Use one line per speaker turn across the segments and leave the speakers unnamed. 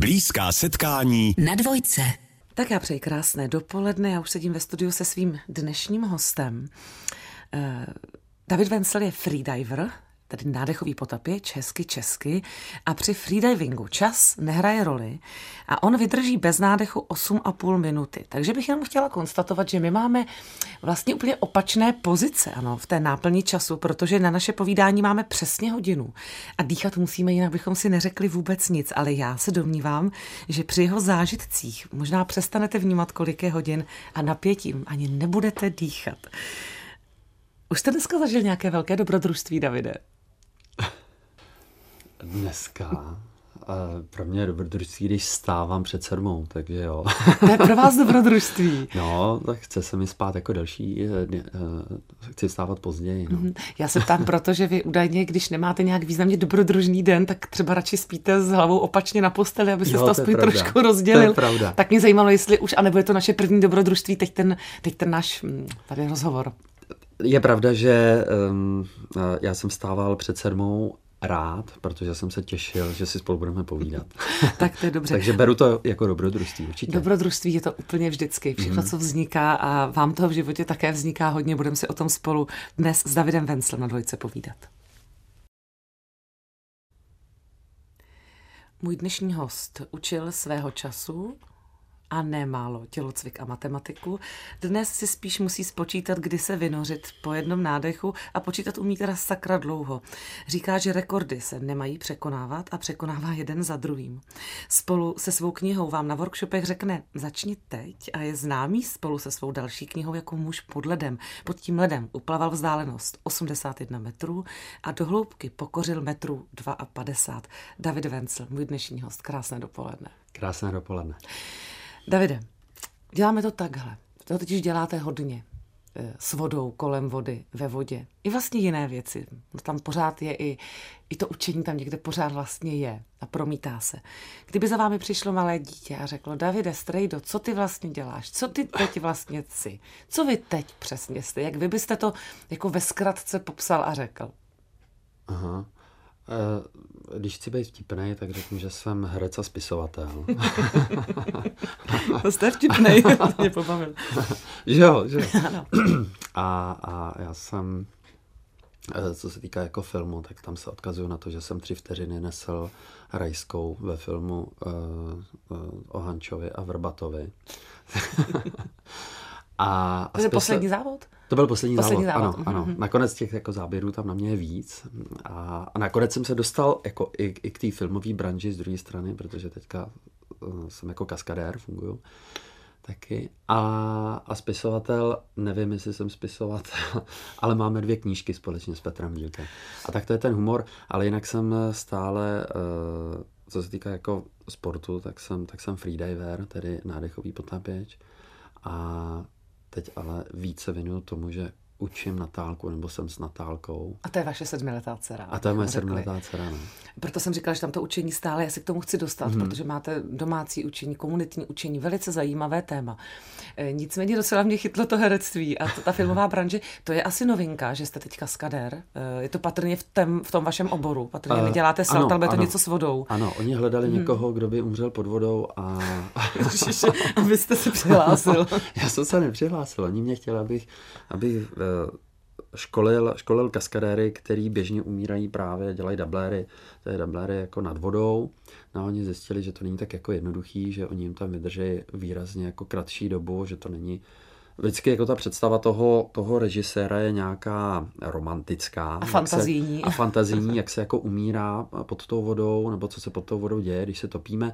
Blízká setkání
na dvojce.
Tak já přeji krásné dopoledne, já už sedím ve studiu se svým dnešním hostem. Eh, David Vencel je freediver, tedy nádechový potapěč, hezky česky, a při freedivingu čas nehraje roli a on vydrží bez nádechu 8,5 minuty. Takže bych jenom chtěla konstatovat, že my máme vlastně úplně opačné pozice ano, v té náplni času, protože na naše povídání máme přesně hodinu a dýchat musíme, jinak bychom si neřekli vůbec nic, ale já se domnívám, že při jeho zážitcích možná přestanete vnímat, kolik je hodin a napětím ani nebudete dýchat. Už jste dneska zažil nějaké velké dobrodružství, Davide?
Dneska pro mě je dobrodružství, když stávám před sedmou, takže jo.
To je pro vás dobrodružství.
No, tak chce se mi spát jako další, eh, eh, chci stávat později. No. Mhm.
Já se ptám proto, že vy údajně, když nemáte nějak významně dobrodružný den, tak třeba radši spíte s hlavou opačně na posteli, aby se to aspoň trošku rozdělil. To
je pravda.
Tak mě zajímalo, jestli už, anebo je to naše první dobrodružství, teď ten, teď ten náš hm, tady rozhovor.
Je pravda, že um, já jsem stával před sedmou rád, protože jsem se těšil, že si spolu budeme povídat.
tak to je dobře.
Takže beru to jako dobrodružství, určitě.
Dobrodružství je to úplně vždycky. Všechno, mm. co vzniká a vám toho v životě také vzniká hodně. Budeme si o tom spolu dnes s Davidem Venclem na dvojce povídat. Můj dnešní host učil svého času a nemálo tělocvik a matematiku. Dnes si spíš musí spočítat, kdy se vynořit po jednom nádechu a počítat umí teda sakra dlouho. Říká, že rekordy se nemají překonávat a překonává jeden za druhým. Spolu se svou knihou vám na workshopech řekne začni teď a je známý spolu se svou další knihou jako muž pod ledem. Pod tím ledem uplaval vzdálenost 81 metrů a do hloubky pokořil metru 52. David Vencel, můj dnešní host. Krásné dopoledne.
Krásné dopoledne.
Davide, děláme to takhle. To totiž děláte hodně eh, s vodou, kolem vody, ve vodě. I vlastně jiné věci. Tam pořád je i, i to učení tam někde pořád vlastně je a promítá se. Kdyby za vámi přišlo malé dítě a řeklo, Davide, strejdo, co ty vlastně děláš? Co ty teď vlastně jsi? Co vy teď přesně jste? Jak vy byste to jako ve zkratce popsal a řekl?
Aha. Eh, když chci být vtipný, tak řeknu, že jsem herec a spisovatel.
to jste vtipný, to mě pobavil.
že jo, že jo. A, a já jsem, eh, co se týká jako filmu, tak tam se odkazuju na to, že jsem tři vteřiny nesl rajskou ve filmu uh, uh, o Hančovi a Vrbatovi.
a, a to je spisa... poslední závod?
To byl poslední, poslední závod, závod. ano, ano. Nakonec těch jako záběrů tam na mě je víc a, a nakonec jsem se dostal jako i, i k té filmové branži z druhé strany, protože teďka uh, jsem jako kaskadér, funguju taky. A, a spisovatel, nevím, jestli jsem spisovatel, ale máme dvě knížky společně s Petrem Dílkem. A tak to je ten humor, ale jinak jsem stále, uh, co se týká jako sportu, tak jsem, tak jsem freediver, tedy nádechový potápěč. A Teď ale více věnuju tomu, že učím Natálku, nebo jsem s Natálkou.
A to je vaše sedmiletá dcera.
A to je moje sedmiletá dcera, no.
Proto jsem říkala, že tam to učení stále, já se k tomu chci dostat, mm-hmm. protože máte domácí učení, komunitní učení, velice zajímavé téma. E, nicméně docela mě chytlo to herectví a to, ta filmová branže, to je asi novinka, že jste teď kaskadér. E, je to patrně v, tém, v tom vašem oboru. Patrně uh, neděláte salt, ale to něco s vodou.
Ano, oni hledali mm. někoho, kdo by umřel pod vodou a...
a vy jste se přihlásil.
já jsem se nepřihlásil, oni mě chtěli, abych, abych uh, školil, školil kaskadéry, který běžně umírají právě, dělají dubléry, to je dubléry jako nad vodou. No a oni zjistili, že to není tak jako jednoduchý, že oni jim tam vydrží výrazně jako kratší dobu, že to není Vždycky jako ta představa toho, toho režiséra je nějaká romantická.
A fantazijní.
Se, a fantazijní, jak se jako umírá pod tou vodou, nebo co se pod tou vodou děje, když se topíme.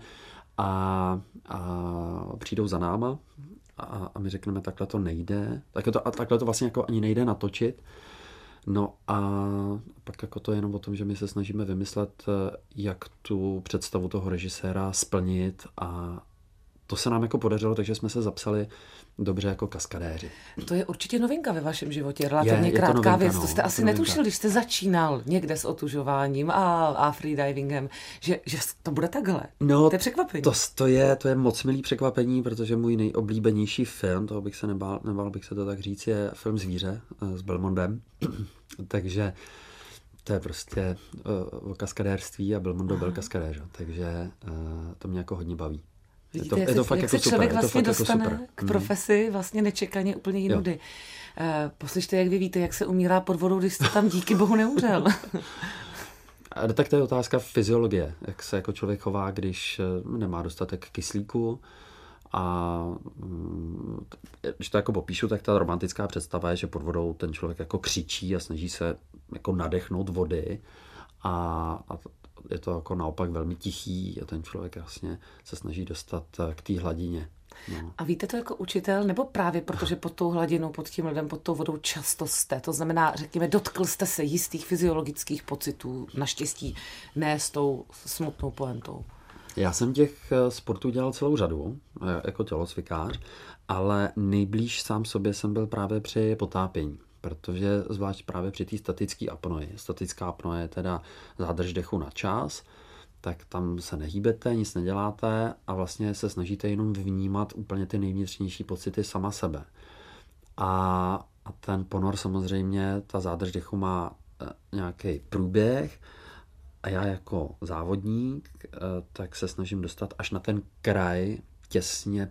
A, a přijdou za náma a, a my řekneme, takhle to nejde, takhle to, a takhle to vlastně jako ani nejde natočit. No a pak jako to je jenom o tom, že my se snažíme vymyslet, jak tu představu toho režiséra splnit a to se nám jako podařilo, takže jsme se zapsali dobře jako kaskadéři.
To je určitě novinka ve vašem životě, relativně je, krátká je to novinka, věc. No, to jste asi novinka. netušil, když jste začínal někde s otužováním a, a freedivingem, že, že to bude takhle. No, to je překvapení.
To, to, je, to je moc milý překvapení, protože můj nejoblíbenější film, toho bych se nebál, nebál bych se to tak říct, je film Zvíře eh, s Belmondem. takže to je prostě uh, o kaskadérství a Belmondo byl kaskadér, takže uh, to mě jako hodně baví.
Vidíte, je to, jak je to fakt jak jako se člověk super, vlastně jako dostane jako k mhm. profesi vlastně nečekaně úplně jinudy. Uh, poslyšte, jak vy víte, jak se umírá pod vodou, když jste tam díky bohu neumřel.
A tak to je otázka fyziologie, jak se jako člověk chová, když nemá dostatek kyslíku, a mm, když to jako popíšu, tak ta romantická představa je, že pod vodou ten člověk jako křičí a snaží se jako nadechnout vody a, a je to jako naopak velmi tichý a ten člověk vlastně se snaží dostat eh, k té hladině. No.
A víte to jako učitel, nebo právě protože pod tou hladinou, pod tím ledem, pod tou vodou často jste? To znamená, řekněme, dotkl jste se jistých fyziologických pocitů, naštěstí ne s tou smutnou poentou.
Já jsem těch eh, sportů dělal celou řadu, eh, jako tělocvikář, ale nejblíž sám sobě jsem byl právě při potápění protože zvlášť právě při té statické apnoji. Statická apnoje je teda zádrž dechu na čas, tak tam se nehýbete, nic neděláte a vlastně se snažíte jenom vnímat úplně ty nejvnitřnější pocity sama sebe. A, a ten ponor samozřejmě, ta zádrž dechu má eh, nějaký průběh a já jako závodník eh, tak se snažím dostat až na ten kraj těsně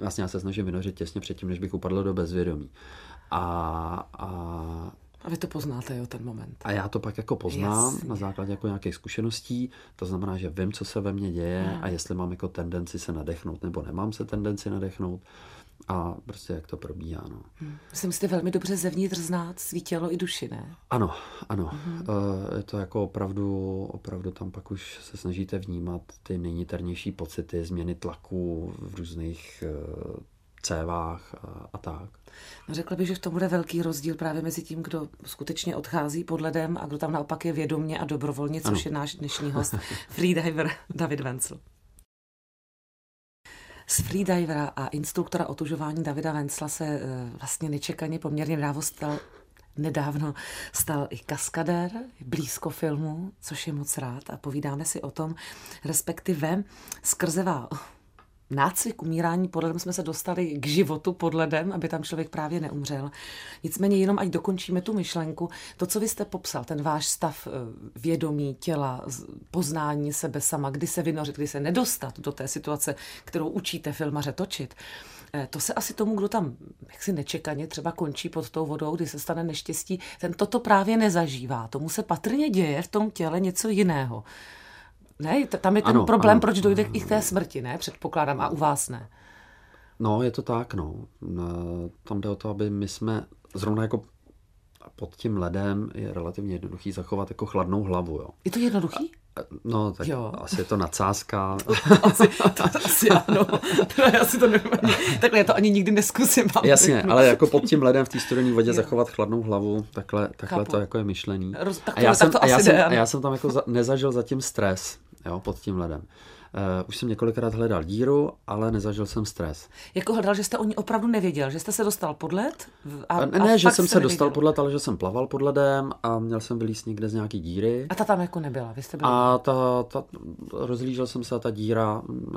vlastně já se snažím vynořit těsně předtím, než bych upadl do bezvědomí. A, a,
a vy to poznáte, jo, ten moment.
A já to pak jako poznám Jasně. na základě jako nějakých zkušeností. To znamená, že vím, co se ve mně děje hmm. a jestli mám jako tendenci se nadechnout nebo nemám se tendenci nadechnout a prostě jak to probíhá. No.
Hmm. Myslím, jste velmi dobře zevnitř znát svý tělo i duši, ne?
Ano, ano. Hmm. Je to jako opravdu, opravdu tam pak už se snažíte vnímat ty nejniternější pocity, změny tlaku v různých eh, cévách a, a tak.
No řekla bych, že v tom bude velký rozdíl právě mezi tím, kdo skutečně odchází pod ledem a kdo tam naopak je vědomně a dobrovolně, což ano. je náš dnešní host, freediver David Vencel. Z freedivera a instruktora otužování Davida Vencla se eh, vlastně nečekaně poměrně nedávno stal, nedávno stal i kaskadér, blízko filmu, což je moc rád a povídáme si o tom, respektive skrze nácvik umírání pod ledem jsme se dostali k životu pod ledem, aby tam člověk právě neumřel. Nicméně jenom ať dokončíme tu myšlenku, to, co vy jste popsal, ten váš stav eh, vědomí, těla, poznání sebe sama, kdy se vynořit, kdy se nedostat do té situace, kterou učíte filmaře točit, eh, to se asi tomu, kdo tam jaksi nečekaně třeba končí pod tou vodou, kdy se stane neštěstí, ten toto právě nezažívá. Tomu se patrně děje v tom těle něco jiného. Ne, tam je ten ano, problém, ano. proč dojde i k té smrti, ne? Předpokládám, a u vás ne.
No, je to tak, no. Tam jde o to, aby my jsme zrovna jako pod tím ledem je relativně jednoduchý zachovat jako chladnou hlavu, jo.
Je to jednoduchý?
No, tak jo. asi je to nadsázka.
asi, to, asi ano. já si to nevím. Takhle já to ani nikdy neskusím.
Jasně, ale jako pod tím ledem v té studené vodě jo. zachovat chladnou hlavu, takhle, takhle to jako je myšlení.
Roz, tak to, a já, jsem, to a
já, jsem, a já jsem tam jako za, nezažil zatím stres jo, pod tím ledem. Uh, už jsem několikrát hledal díru, ale nezažil jsem stres.
Jako hledal, že jste o ní opravdu nevěděl, že jste se dostal pod led?
A, a ne, a že jsem se nevěděl. dostal pod led, ale že jsem plaval pod ledem a měl jsem vylíst někde z nějaký díry.
A ta tam jako nebyla, vy jste byli?
A ta, ta, rozlížel jsem se a ta díra, uh,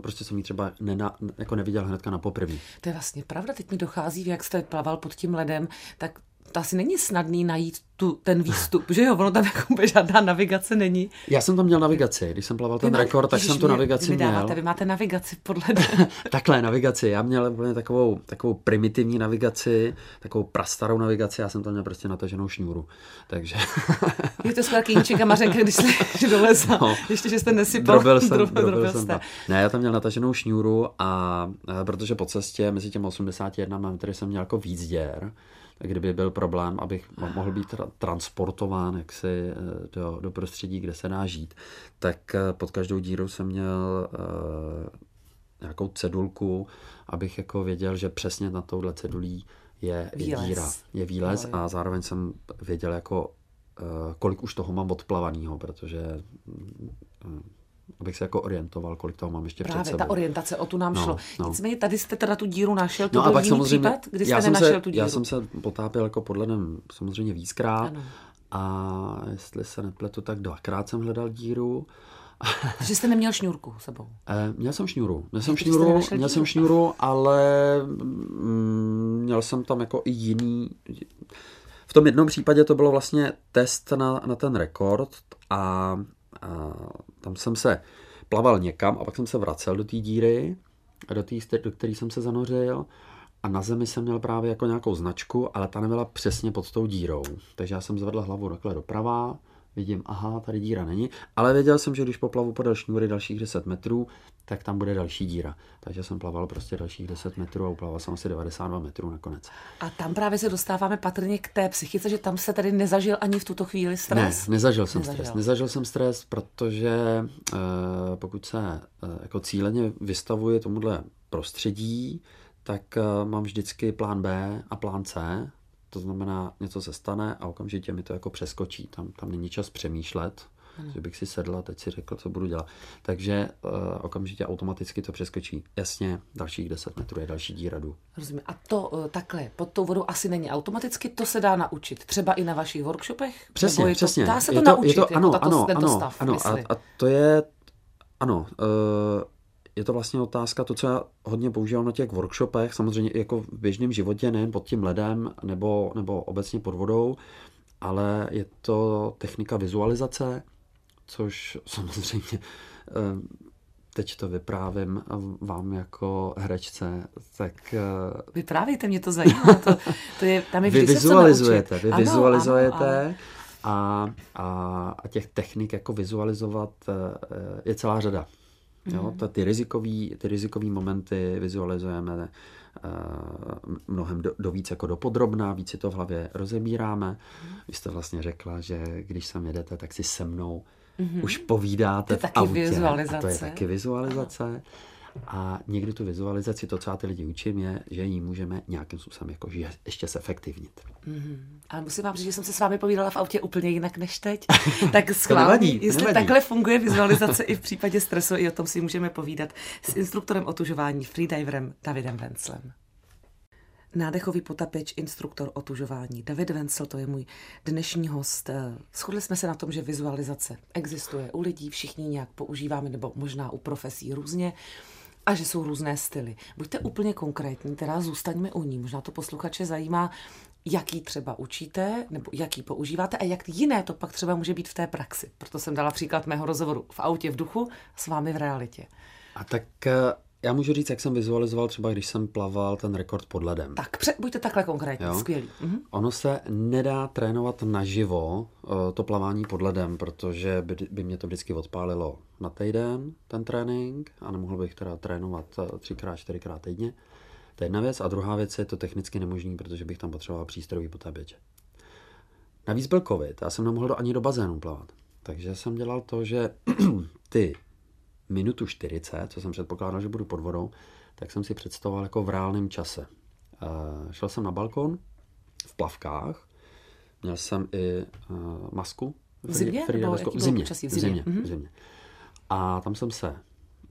prostě jsem ji třeba nena, jako neviděl hnedka na poprvé.
To je vlastně pravda, teď mi dochází, jak jste plaval pod tím ledem, tak to asi není snadný najít tu, ten výstup, že jo, ono tam jako žádná navigace není.
Já jsem tam měl navigaci, když jsem plaval ten rekord, tak jsem tu navigaci
vy
dáváte,
měl. Vy máte navigaci podle
Takhle, navigaci, já měl úplně takovou, takovou primitivní navigaci, takovou prastarou navigaci, já jsem tam měl prostě nataženou šňůru, takže...
je to skvělý kýnček a mařenka, když jste doleza, no, ještě, že jste nesypal.
Drobil jsem, drobil, drobil jsem jste. Ne, já tam měl nataženou šňůru a, a protože po cestě mezi těmi 81 metry jsem měl jako víc děr, kdyby byl problém, abych mohl být transportován jaksi eh, do, do prostředí, kde se dá žít, tak eh, pod každou dírou jsem měl uh, nějakou cedulku, abych jako věděl, že přesně na touhle cedulí je, je díra, je výlez a zároveň jsem věděl jako uh, kolik už toho mám odplavaného, protože uh, abych se jako orientoval, kolik toho mám ještě
Právě
před sebou.
ta orientace, o tu nám no, šlo. No. Nicméně tady jste teda tu díru našel, to no byl a pak jiný případ, kdy jste
já
nenašel
se,
tu díru.
Já jsem se potápěl jako pod ledem samozřejmě víckrát ano. a jestli se nepletu, tak dvakrát jsem hledal díru.
Takže jste neměl šňůrku sebou?
E, měl jsem šňůru. Měl jsem šňůru, měl jsem šňůru, ale mm, měl jsem tam jako i jiný v tom jednom případě to bylo vlastně test na, na ten rekord a, a tam jsem se plaval někam a pak jsem se vracel do té díry, do, tý, do které jsem se zanořil a na zemi jsem měl právě jako nějakou značku, ale ta nebyla přesně pod tou dírou. Takže já jsem zvedl hlavu takhle doprava, vidím, aha, tady díra není, ale věděl jsem, že když poplavu podél šňůry dalších 10 metrů, tak tam bude další díra. Takže jsem plaval prostě dalších 10 metrů a uplaval jsem asi 92 metrů nakonec.
A tam právě se dostáváme patrně k té psychice, že tam se tady nezažil ani v tuto chvíli stres?
Ne, nezažil jsem nezažil. stres. Nezažil jsem stres, protože eh, pokud se eh, jako cíleně vystavuje tomuhle prostředí, tak eh, mám vždycky plán B a plán C, to znamená, něco se stane a okamžitě mi to jako přeskočí. Tam, tam není čas přemýšlet, ano. že bych si sedl a teď si řekl, co budu dělat. Takže uh, okamžitě automaticky to přeskočí. Jasně, dalších 10 metrů je další díra jdu.
Rozumím. A to uh, takhle pod tou vodou asi není automaticky, to se dá naučit. Třeba i na vašich workshopech?
Přesně,
je
přesně.
To, dá se to je to, naučit, je to,
jako ano,
tato,
ano,
tento
ano,
stav,
ano, a, a to je, ano, uh, je to vlastně otázka, to, co já hodně používám na těch workshopech, samozřejmě jako v běžném životě, nejen pod tím ledem nebo, nebo obecně pod vodou, ale je to technika vizualizace, což samozřejmě eh, teď to vyprávím vám jako herečce, tak... Eh,
Vyprávějte, mě to zajímá. To, to je, tam je vy
vizualizujete, vy ano, vizualizujete ano, ano. A, a, a těch technik jako vizualizovat eh, je celá řada. Jo, mhm. ta, ty rizikový, ty rizikový momenty vizualizujeme uh, mnohem do, do víc jako dopodrobná, víc si to v hlavě rozebíráme. Mm. Vy jste vlastně řekla, že když sem jedete, tak si se mnou mm-hmm. už povídáte
to je
v
taky autě. Vizualizace.
A to je taky vizualizace. Aha. A někdy tu vizualizaci, to, co já ty lidi učím, je, že ji můžeme nějakým způsobem jako ještě zefektivnit.
Mm-hmm. Ale musím vám říct, že jsem se s vámi povídala v autě úplně jinak než teď. tak schválně, jestli nevadí. takhle funguje vizualizace i v případě stresu, i o tom si můžeme povídat s instruktorem otužování, freediverem Davidem Venclem. Nádechový potapeč, instruktor otužování. David Vencel, to je můj dnešní host. Shodli jsme se na tom, že vizualizace existuje u lidí, všichni nějak používáme, nebo možná u profesí různě a že jsou různé styly. Buďte úplně konkrétní, teda zůstaňme u ní. Možná to posluchače zajímá, jaký třeba učíte, nebo jaký používáte a jak jiné to pak třeba může být v té praxi. Proto jsem dala příklad mého rozhovoru v autě v duchu s vámi v realitě.
A tak eh, já můžu říct, jak jsem vizualizoval třeba, když jsem plaval ten rekord pod ledem.
Tak pře- buďte takhle konkrétní, jo? skvělý. Mhm.
Ono se nedá trénovat naživo uh, to plavání pod ledem, protože by, by mě to vždycky odpálilo na týden, ten trénink, a nemohl bych teda trénovat uh, třikrát, čtyřikrát týdně. To je jedna věc. A druhá věc je to technicky nemožný, protože bych tam potřeboval přístrojový potápěč. Navíc byl covid, já jsem nemohl do, ani do bazénu plavat. Takže jsem dělal to, že ty minutu 40, co jsem předpokládal, že budu pod vodou, tak jsem si představoval jako v reálném čase. Uh, šel jsem na balkon v plavkách, měl jsem i uh, masku.
V zimě? Nebo
v zimě, v zimě, v zimě, mm-hmm. zimě. A tam jsem se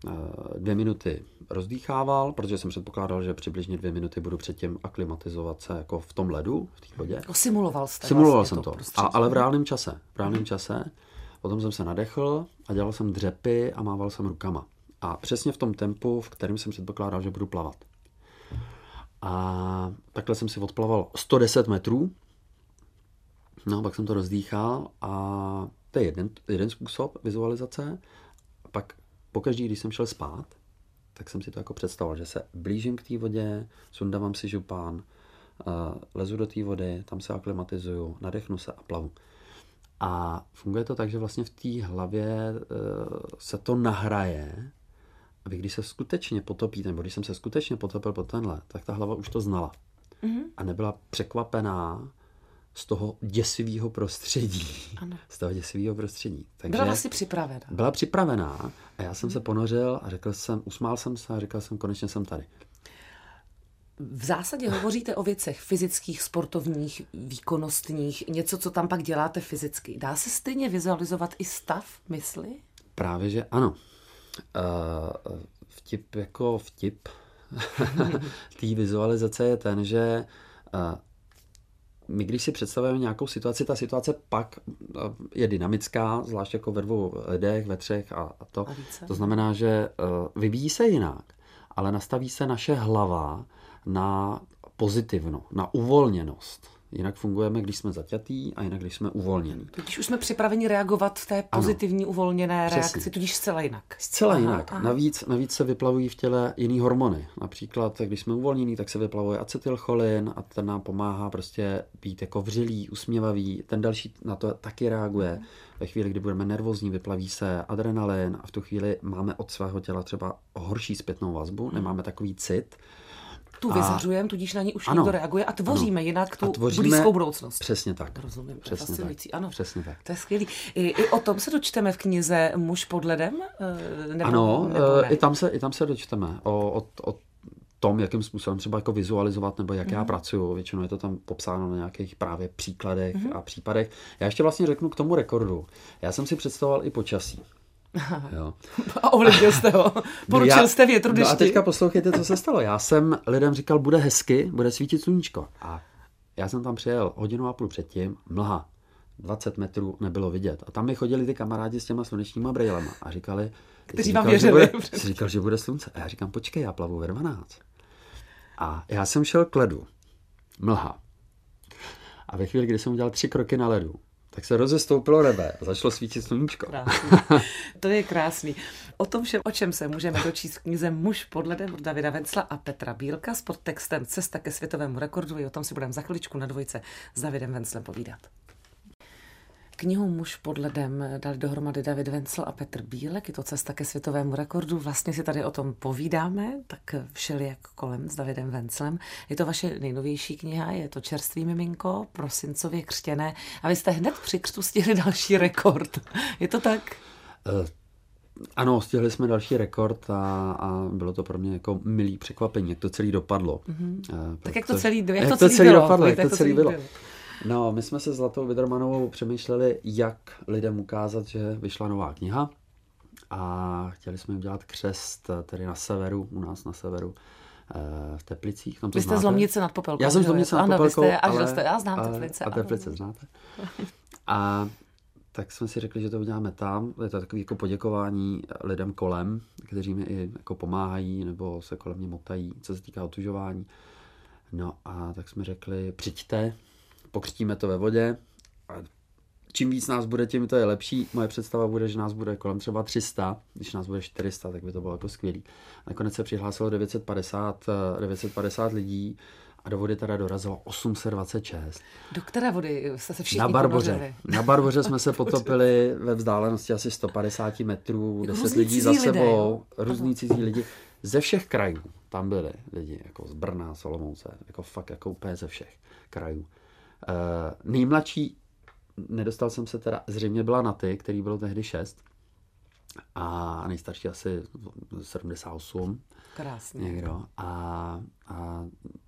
uh, dvě minuty rozdýchával, protože jsem předpokládal, že přibližně dvě minuty budu předtím aklimatizovat se jako v tom ledu, v té vodě. Jako
simuloval jste
Simuloval vlastně jsem to, to a, ale v reálném čase. V reálném mm-hmm. čase. Potom jsem se nadechl a dělal jsem dřepy a mával jsem rukama. A přesně v tom tempu, v kterém jsem předpokládal, že budu plavat. A takhle jsem si odplaval 110 metrů. No, pak jsem to rozdýchal a to je jeden, jeden způsob vizualizace. Pak pokaždý, když jsem šel spát, tak jsem si to jako představoval, že se blížím k té vodě, sundávám si župán, lezu do té vody, tam se aklimatizuju, nadechnu se a plavu. A funguje to tak, že vlastně v té hlavě eh, se to nahraje, aby když se skutečně potopíte, nebo když jsem se skutečně potopil po tenhle, tak ta hlava už to znala. Mm-hmm. A nebyla překvapená z toho děsivého prostředí. Ano. Z toho děsivého prostředí.
Takže byla vlastně připravená.
Byla připravená a já jsem se ponořil a řekl jsem, usmál jsem se a řekl jsem, konečně jsem tady.
V zásadě hovoříte o věcech fyzických, sportovních, výkonnostních, něco, co tam pak děláte fyzicky. Dá se stejně vizualizovat i stav mysli?
Právě, že ano. Uh, vtip jako vtip té vizualizace je ten, že uh, my když si představujeme nějakou situaci, ta situace pak je dynamická, zvlášť jako ve dvou lidech, ve třech a, a to. A to znamená, že vyvíjí se jinak, ale nastaví se naše hlava na pozitivno, na uvolněnost. Jinak fungujeme, když jsme zaťatý a jinak, když jsme uvolnění.
Tudíž už jsme připraveni reagovat v té pozitivní ano, uvolněné Přesně. reakci, tudíž zcela jinak.
Zcela aha, jinak. Aha. Navíc, navíc se vyplavují v těle jiný hormony. Například, když jsme uvolnění, tak se vyplavuje acetylcholin a ten nám pomáhá prostě být jako vřilý, usměvavý. Ten další na to taky reaguje. Ve chvíli, kdy budeme nervózní, vyplaví se adrenalin a v tu chvíli máme od svého těla třeba horší zpětnou vazbu, hmm. nemáme takový cit
tu vyzařujeme, tudíž na ní už ano, někdo reaguje a tvoříme ano, jinak tu tvoříme, blízkou budoucnost.
Přesně tak.
Rozumím,
přesně
tak. Ano,
přesně tak.
To je skvělý. I, I o tom se dočteme v knize Muž pod ledem?
Eh, nebo, ano, nebo eh, i, tam se, i tam se dočteme o, o, o tom, jakým způsobem třeba jako vizualizovat, nebo jak mm. já mhm. pracuju. Většinou je to tam popsáno na nějakých právě příkladech mm. a případech. Já ještě vlastně řeknu k tomu rekordu. Já jsem si představoval i počasí.
Jo. A ovlivnil jste ho. Poručil no já, jste větru
dešti. No a teďka poslouchejte, co se stalo. Já jsem lidem říkal, bude hezky, bude svítit sluníčko. A já jsem tam přijel hodinu a půl předtím, mlha. 20 metrů nebylo vidět. A tam mi chodili ty kamarádi s těma slunečníma brýlema a říkali,
kteří vám věřili.
Že bude, říkal, že bude slunce. A já říkám, počkej, já plavu ve 12. A já jsem šel k ledu. Mlha. A ve chvíli, kdy jsem udělal tři kroky na ledu, tak se rozestoupilo nebe a začalo svítit sluníčko.
To je krásný. O tom všem, o čem se můžeme dočíst v knize Muž pod ledem od Davida Vencla a Petra Bílka s podtextem Cesta ke světovému rekordu. I o tom si budeme za chviličku na dvojce s Davidem Venclem povídat. Knihu Muž pod ledem dali dohromady David Vencel a Petr Bílek. Je to cesta ke světovému rekordu. Vlastně si tady o tom povídáme, tak všelijak kolem s Davidem Venclem. Je to vaše nejnovější kniha, je to Čerstvý miminko, prosincově křtěné. A vy jste hned při křtu stihli další rekord. Je to tak? Uh.
Ano, stihli jsme další rekord a, a bylo to pro mě jako milý překvapení, jak to celý dopadlo.
Mm-hmm. Uh, tak jak to celý, jak, jak to celý, celý bylo,
dopadlo, jak to celý bylo. bylo. No, my jsme se s Zlatou Vidromanovou přemýšleli, jak lidem ukázat, že vyšla nová kniha a chtěli jsme udělat křest tedy na severu, u nás na severu, eh, v Teplicích. Tam to
Vy jste
znáte.
z Lomnice nad Popelkou.
Já jsem z Lomnice nad Popelkou,
jste, ale, jste, já znám ale, Teplice.
A Teplice znáte. A tak jsme si řekli, že to uděláme tam. Je to takové jako poděkování lidem kolem, kteří mi i jako pomáhají nebo se kolem mě motají, co se týká otužování. No a tak jsme řekli, přijďte, pokřtíme to ve vodě a čím víc nás bude, tím to je lepší. Moje představa bude, že nás bude kolem třeba 300, když nás bude 400, tak by to bylo jako skvělý. Nakonec se přihlásilo 950, 950 lidí a do vody teda dorazilo 826.
Do které vody jste se všichni
Na Barboře. Ponořili? Na Barboře jsme se potopili ve vzdálenosti asi 150 metrů, 10 jako lidí za sebou, lidé, různí cizí lidi. Ze všech krajů tam byli lidi, jako z Brna, Solomouce, jako fakt jako úplně ze všech krajů. Uh, nejmladší, nedostal jsem se teda, zřejmě byla na ty, který bylo tehdy 6. A nejstarší asi 78.
Krásně.
Někdo. A, a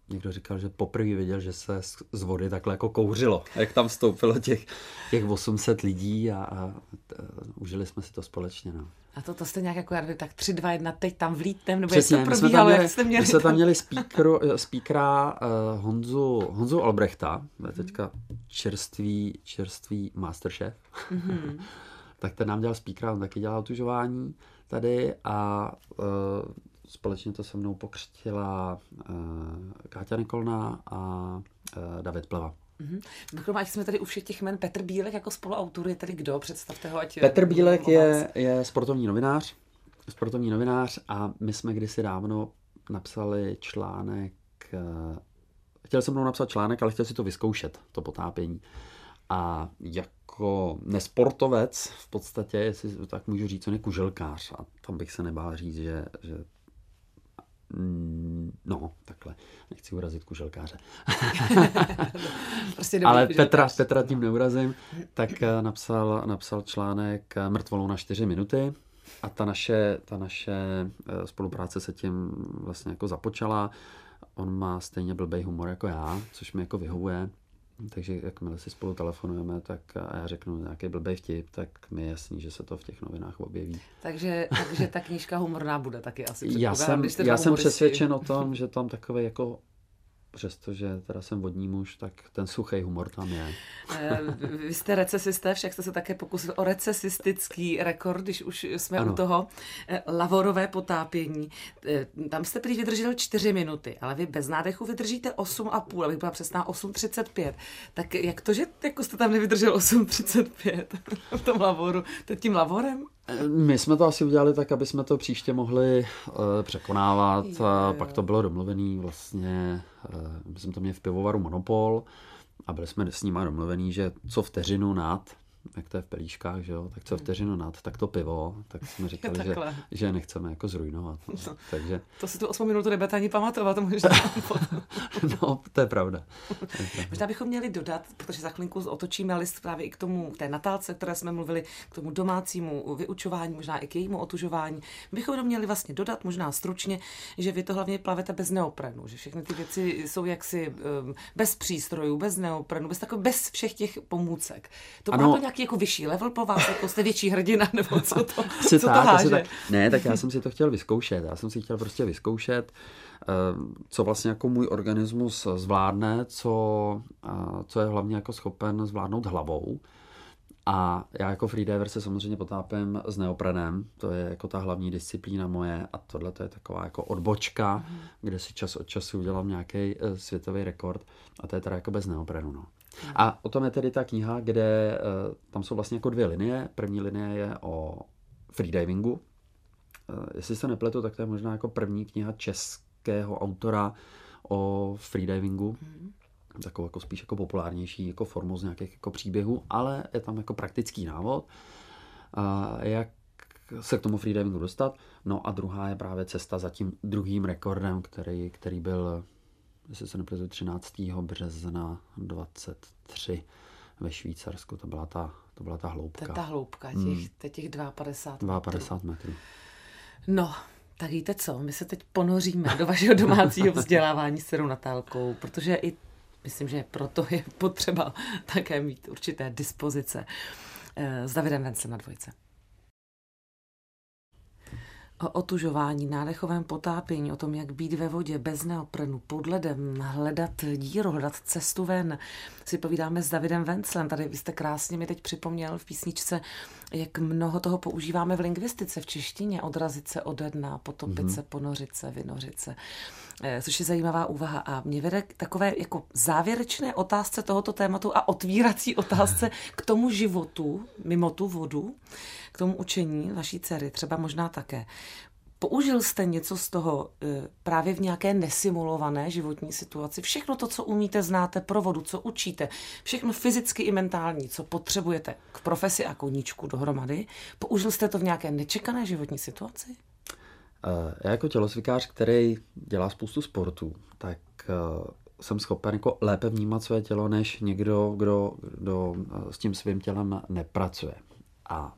někdo říkal, že poprvé viděl, že se z vody takhle jako kouřilo, jak tam vstoupilo těch, těch 800 lidí a, a t, užili jsme si to společně. No.
A to, to jste nějak jako, tak 3, 2, 1, teď tam vlítnem, nebo Přesně, jak to probíhalo,
měli,
jak jste měli?
My jsme tam měli speaker, speakera uh, Honzu, Honzu Albrechta, mm. teďka čerstvý, čerstvý masterchef. Mm-hmm. tak ten nám dělal speakera, on taky dělal otužování tady a uh, společně to se mnou pokřtila uh, Káťa Nikolna a uh, David Pleva.
Mm-hmm. Ať jsme tady u všech těch jmen, Petr Bílek jako spoluautor je tady kdo? Představte ho, ať...
Petr Bílek je, je sportovní novinář, sportovní novinář a my jsme kdysi dávno napsali článek, uh, chtěl jsem mnou napsat článek, ale chtěl si to vyzkoušet, to potápění. A jako nesportovec v podstatě, jestli tak můžu říct, on je kuželkář a tam bych se nebál říct, že, že no, takhle, nechci urazit kuželkáře.
prostě
Ale Petra, Petra tím neurazím, tak eh, napsal, napsal článek eh, Mrtvolou na čtyři minuty a ta naše, ta naše eh, spolupráce se tím vlastně jako započala. On má stejně blbej humor jako já, což mi jako vyhovuje. Takže jakmile si spolu telefonujeme, tak a já řeknu nějaký blbý vtip, tak mi je jasný, že se to v těch novinách objeví.
Takže, takže ta knížka humorná bude taky asi
Já jsem, já jsem přesvědčen o tom, že tam takový jako přestože teda jsem vodní muž, tak ten suchý humor tam je.
Eh, vy jste recesisté, však jste se také pokusil o recesistický rekord, když už jsme ano. u toho. Eh, lavorové potápění. Eh, tam jste prý vydržel 4 minuty, ale vy bez nádechu vydržíte 8,5, abych byla přesná 8,35. Tak jak to, že jako jste tam nevydržel 8,35 v tom lavoru? To tím lavorem?
My jsme to asi udělali tak, aby jsme to příště mohli uh, překonávat. Jo, jo. Pak to bylo domluvený vlastně, uh, jsme to měli v pivovaru Monopol a byli jsme s nimi domluvený, že co vteřinu nad, jak to je v pelíškách, že jo, tak co vteřinu nad, tak to pivo, tak jsme říkali, že, že nechceme jako zrujnovat. No. No, Takže...
To si tu 8 minutu nebudete ani pamatovat, možná.
no, to je pravda.
Možná bychom měli dodat, protože za chvilku otočíme list právě i k tomu, k té natálce, které jsme mluvili, k tomu domácímu vyučování, možná i k jejímu otužování. Bychom to měli vlastně dodat, možná stručně, že vy to hlavně plavete bez neoprenu, že všechny ty věci jsou jaksi um, bez přístrojů, bez neoprenu, bez takové, bez všech těch pomůcek. To ano, to nějaký jako vyšší level po vás, jako jste větší hrdina, nebo co to, co to tak, háže? Tak,
ne, tak já jsem si to chtěl vyzkoušet. Já jsem si chtěl prostě vyzkoušet, eh, co vlastně jako můj organismus zvládne, co, eh, co je hlavně jako schopen zvládnout hlavou. A já jako freediver se samozřejmě potápím s neoprenem, to je jako ta hlavní disciplína moje a tohle to je taková jako odbočka, mm. kde si čas od času udělám nějaký uh, světový rekord a to je teda jako bez neoprenu. No. A o tom je tedy ta kniha, kde uh, tam jsou vlastně jako dvě linie. První linie je o freedivingu. Uh, jestli se nepletu, tak to je možná jako první kniha českého autora o freedivingu. Mm. Takovou jako spíš jako populárnější jako formou z nějakých jako příběhů, ale je tam jako praktický návod, jak se k tomu freedivingu dostat. No a druhá je právě cesta za tím druhým rekordem, který, který byl jestli se nepletu, 13. března 23 ve Švýcarsku. To byla ta, to byla ta hloubka.
To ta hloubka, těch, hmm. těch 52
metrů. metrů.
No, tak víte co, my se teď ponoříme do vašeho domácího vzdělávání s Serou Natálkou, protože i myslím, že proto je potřeba také mít určité dispozice eh, s Davidem Vencem na dvojce o otužování, nádechovém potápění, o tom, jak být ve vodě bez neoprenu, pod ledem, hledat díru, hledat cestu ven, si povídáme s Davidem Venclem. Tady vy jste krásně mi teď připomněl v písničce, jak mnoho toho používáme v lingvistice, v češtině, odrazit se ode dna, potopit mm-hmm. se, ponořit se, vynořit se eh, což je zajímavá úvaha. A mě vede k takové jako závěrečné otázce tohoto tématu a otvírací otázce k tomu životu mimo tu vodu k tomu učení vaší dcery, třeba možná také. Použil jste něco z toho e, právě v nějaké nesimulované životní situaci? Všechno to, co umíte, znáte pro vodu, co učíte, všechno fyzicky i mentální, co potřebujete k profesi a koníčku dohromady, použil jste to v nějaké nečekané životní situaci?
E, já jako tělocvikář, který dělá spoustu sportů, tak e, jsem schopen jako lépe vnímat své tělo, než někdo, kdo, kdo s tím svým tělem nepracuje. A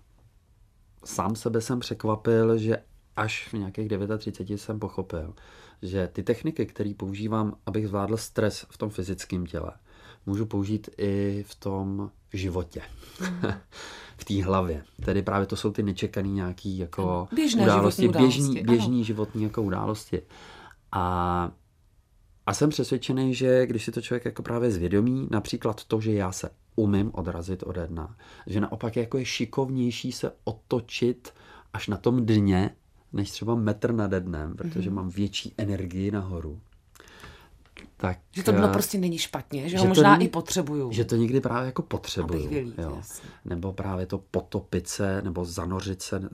sám sebe jsem překvapil, že až v nějakých 39 jsem pochopil, že ty techniky, které používám, abych zvládl stres v tom fyzickém těle, můžu použít i v tom životě. Mm. v té hlavě. Tedy právě to jsou ty nečekané nějaké jako
Běžné události,
události, běžný, běžný životní jako události. A, a jsem přesvědčený, že když si to člověk jako právě zvědomí, například to, že já se umím odrazit ode dna. Že naopak jako je šikovnější se otočit až na tom dně, než třeba metr nad dnem, protože mm-hmm. mám větší energii nahoru.
Tak, že to dno eh, prostě není špatně, že, že ho možná není, i potřebuju.
Že to někdy právě jako potřebuju. Vylít, jo. Nebo právě to potopit se, nebo zanořit se uh,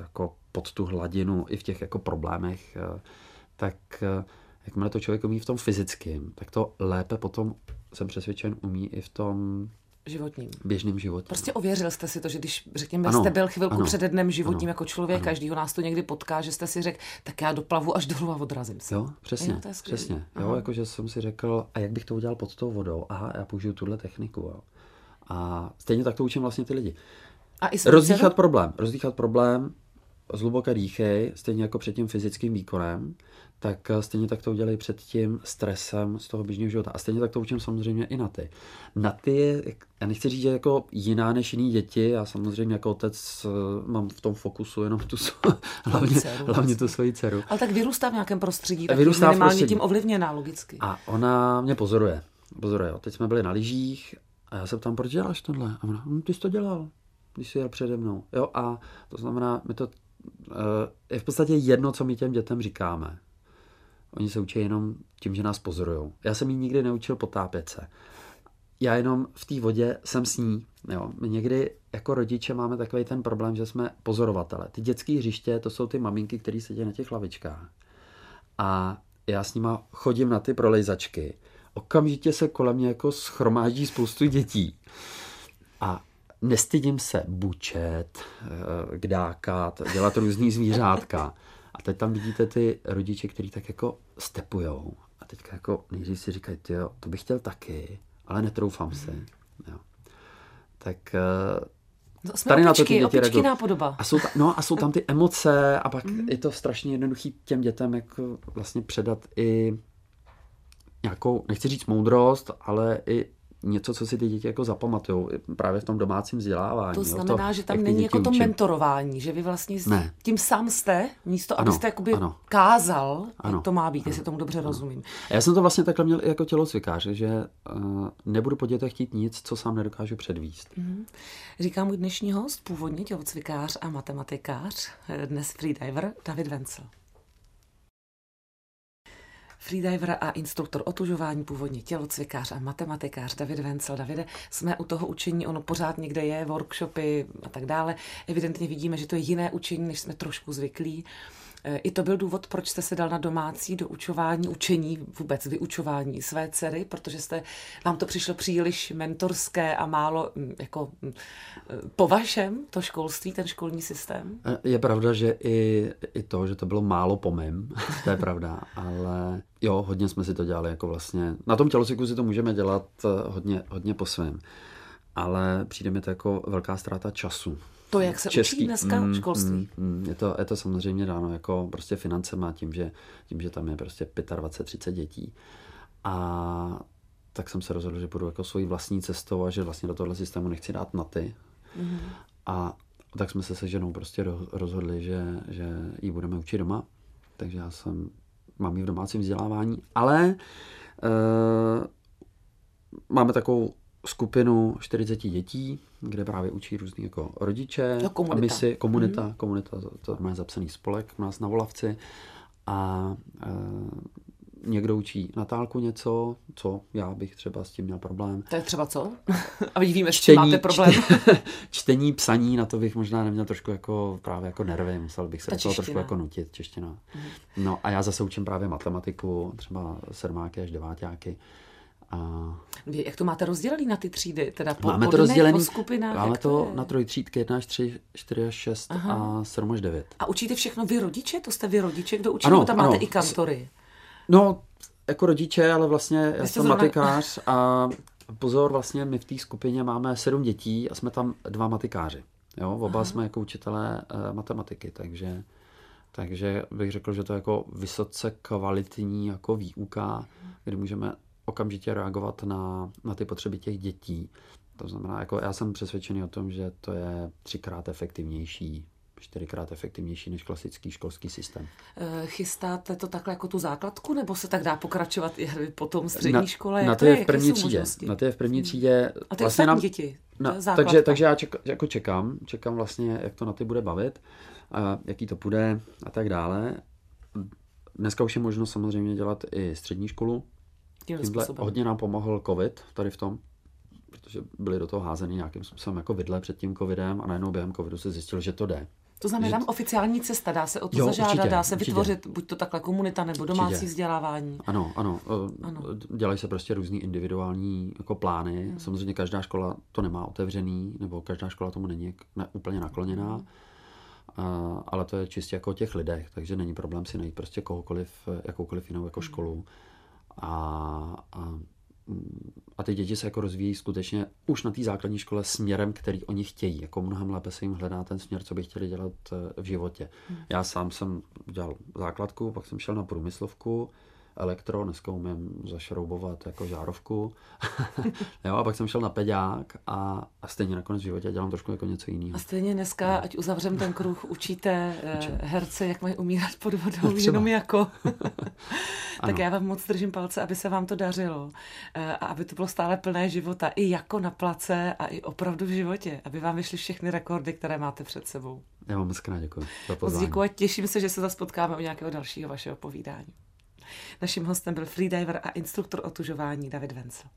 jako pod tu hladinu i v těch jako problémech, uh, tak uh, jakmile to člověk umí v tom fyzickém, tak to lépe potom jsem přesvědčen, umí i v tom
životním.
Běžným životě.
Prostě ověřil jste si to, že když, řekněme, ano, jste byl chvilku ano, před dnem životním ano, jako člověk, ano. každýho nás to někdy potká, že jste si řekl, tak já doplavu až dolů a odrazím se.
Jo, přesně, jo, to je přesně. Jo, jakože jsem si řekl, a jak bych to udělal pod tou vodou? Aha, já použiju tuhle techniku. Jo. A stejně tak to učím vlastně ty lidi. A i rozdýchat problém, rozdýchat problém, zhluboka dýchej, stejně jako před tím fyzickým výkonem, tak eh, stejně tak to udělej před tím stresem z toho běžného života. A stejně tak to učím samozřejmě i na ty. Na ty je, já nechci říct, že jako jiná než jiný děti, já samozřejmě jako otec eh, mám v tom fokusu jenom tu, hlavně, dceru, hlavně tu svoji dceru.
Ale tak vyrůstá v nějakém prostředí, tak vyrůstá minimálně prostředí. tím ovlivněná logicky.
A ona mě pozoruje. Pozoruje, jo. Teď jsme byli na lyžích a já se ptám, proč děláš tohle? A ona, hm, ty jsi to dělal, když jsi jel přede mnou. Jo, a to znamená, my to je v podstatě jedno, co my těm dětem říkáme. Oni se učí jenom tím, že nás pozorují. Já jsem jí nikdy neučil potápět se. Já jenom v té vodě jsem s ní. Jo. My někdy jako rodiče máme takový ten problém, že jsme pozorovatele. Ty dětské hřiště, to jsou ty maminky, které sedí na těch lavičkách. A já s nima chodím na ty prolejzačky. Okamžitě se kolem mě jako schromáždí spoustu dětí. A nestydím se bučet, eh, kdákat, dělat různý zvířátka. A teď tam vidíte ty rodiče, kteří tak jako stepujou. A teďka jako nejdřív si říkají, jo, to bych chtěl taky, ale netroufám se. Jo. Tak
No, jsme tady opičky, na to ty děti nápodoba.
A jsou, ta, no, a jsou tam ty emoce a pak mm. je to strašně jednoduchý těm dětem jako vlastně předat i nějakou, nechci říct moudrost, ale i něco, co si ty děti jako zapamatují právě v tom domácím vzdělávání.
To znamená, to, že tam není jako to učím. mentorování, že vy vlastně ne. tím sám jste, místo ano, abyste jakoby ano. kázal, ano, jak to má být, ano, jestli tomu dobře ano. rozumím.
A já jsem to vlastně takhle měl i jako tělocvikář, že uh, nebudu po dětech chtít nic, co sám nedokážu předvíst. Mm-hmm.
Říká můj dnešní host, původně tělocvikář a matematikář, dnes freediver, David Vencel freediver a instruktor otužování, původně tělocvikář a matematikář David Vencel. Davide, jsme u toho učení, ono pořád někde je, workshopy a tak dále. Evidentně vidíme, že to je jiné učení, než jsme trošku zvyklí. I to byl důvod, proč jste se dal na domácí doučování, učení, vůbec vyučování své dcery, protože jste, vám to přišlo příliš mentorské a málo mm, jako mm, po vašem, to školství, ten školní systém?
Je pravda, že i, i to, že to bylo málo po mém, to je pravda, ale jo, hodně jsme si to dělali jako vlastně, na tom tělocviku si to můžeme dělat eh, hodně, hodně po svém, ale přijde mi to jako velká ztráta času
to, jak se Český, učí dneska mm, školství. Mm,
mm, je, to, je to samozřejmě dáno jako prostě má tím, že, tím, že tam je prostě 25-30 dětí. A tak jsem se rozhodl, že půjdu jako svojí vlastní cestou a že vlastně do tohle systému nechci dát na ty. Mm. A tak jsme se se ženou prostě rozhodli, že, že ji budeme učit doma. Takže já jsem, mám ji v domácím vzdělávání, ale e, máme takovou skupinu 40 dětí, kde právě učí různý jako rodiče
no, komunita.
a my si, komunita, mm-hmm. komunita, to, to má zapsaný spolek u nás na Volavci a e, někdo učí Natálku něco, co já bych třeba s tím měl problém.
To je třeba co? a s čím máte problém.
čtení, psaní, na to bych možná neměl trošku jako právě jako nervy, musel bych se do toho trošku jako nutit, čeština. Mm. No a já zase učím právě matematiku, třeba sedmáky až devátáky.
A... Vy, jak to máte rozdělený na ty třídy? Teda po, máme to rozdělený, po skupinách?
Máme to, to na trojtřídky 1 až 3, 4 až 6 Aha. a 7 až 9.
A učíte všechno vy rodiče? To jste vy rodiče, kdo učí? Ano, tam ano. máte i kantory?
No, jako rodiče, ale vlastně já jsem matikář a pozor, vlastně my v té skupině máme sedm dětí a jsme tam dva matikáři. Jo, oba Aha. jsme jako učitelé uh, matematiky, takže takže bych řekl, že to je jako vysoce kvalitní jako výuka, kdy můžeme okamžitě reagovat na, na ty potřeby těch dětí. To znamená, jako já jsem přesvědčený o tom, že to je třikrát efektivnější čtyřikrát efektivnější než klasický školský systém.
Eh, chystáte to takhle jako tu základku, nebo se tak dá pokračovat i po tom střední
na,
škole?
Na to je v první třídě. Na to je v první třídě.
A ty vlastně nám, děti?
Na, takže, takže já ček, jako čekám, čekám vlastně, jak to na ty bude bavit, a jaký to bude a tak dále. Dneska už je možno samozřejmě dělat i střední školu, Tímhle hodně nám pomohl covid tady v tom, protože byli do toho házeny nějakým způsobem jako vidle před tím covidem a najednou během covidu se zjistil, že to jde.
To znamená že... oficiální cesta, dá se o to jo, zažádat, určitě, dá se určitě. vytvořit buď to takhle komunita nebo domácí určitě. vzdělávání.
Ano, ano, eh, ano. Dělají se prostě různý individuální jako plány. Hmm. Samozřejmě každá škola to nemá otevřený, nebo každá škola tomu není ne, úplně nakloněná. Hmm. A, ale to je čistě jako o těch lidech, takže není problém si najít prostě kohokoliv, jakoukoliv jinou jako hmm. A, a a ty děti se jako rozvíjí skutečně už na té základní škole směrem, který oni chtějí. Jako mnohem lépe se jim hledá ten směr, co by chtěli dělat v životě. Hmm. Já sám jsem dělal základku, pak jsem šel na průmyslovku, elektro, dneska umím zašroubovat jako žárovku. jo, a pak jsem šel na peďák a, a stejně nakonec v životě dělám trošku jako něco jiného.
A stejně dneska, no. ať uzavřem ten kruh, učíte Učím. Eh, herce, jak mají umírat pod vodou, Třeba. jenom jako. tak já vám moc držím palce, aby se vám to dařilo eh, a aby to bylo stále plné života, i jako na place a i opravdu v životě, aby vám vyšly všechny rekordy, které máte před sebou.
Já vám moc děkuji
za pozvání. Moc děkuji a těším se, že se zase potkáme u nějakého dalšího vašeho povídání. Naším hostem byl freediver a instruktor otužování David Vencel.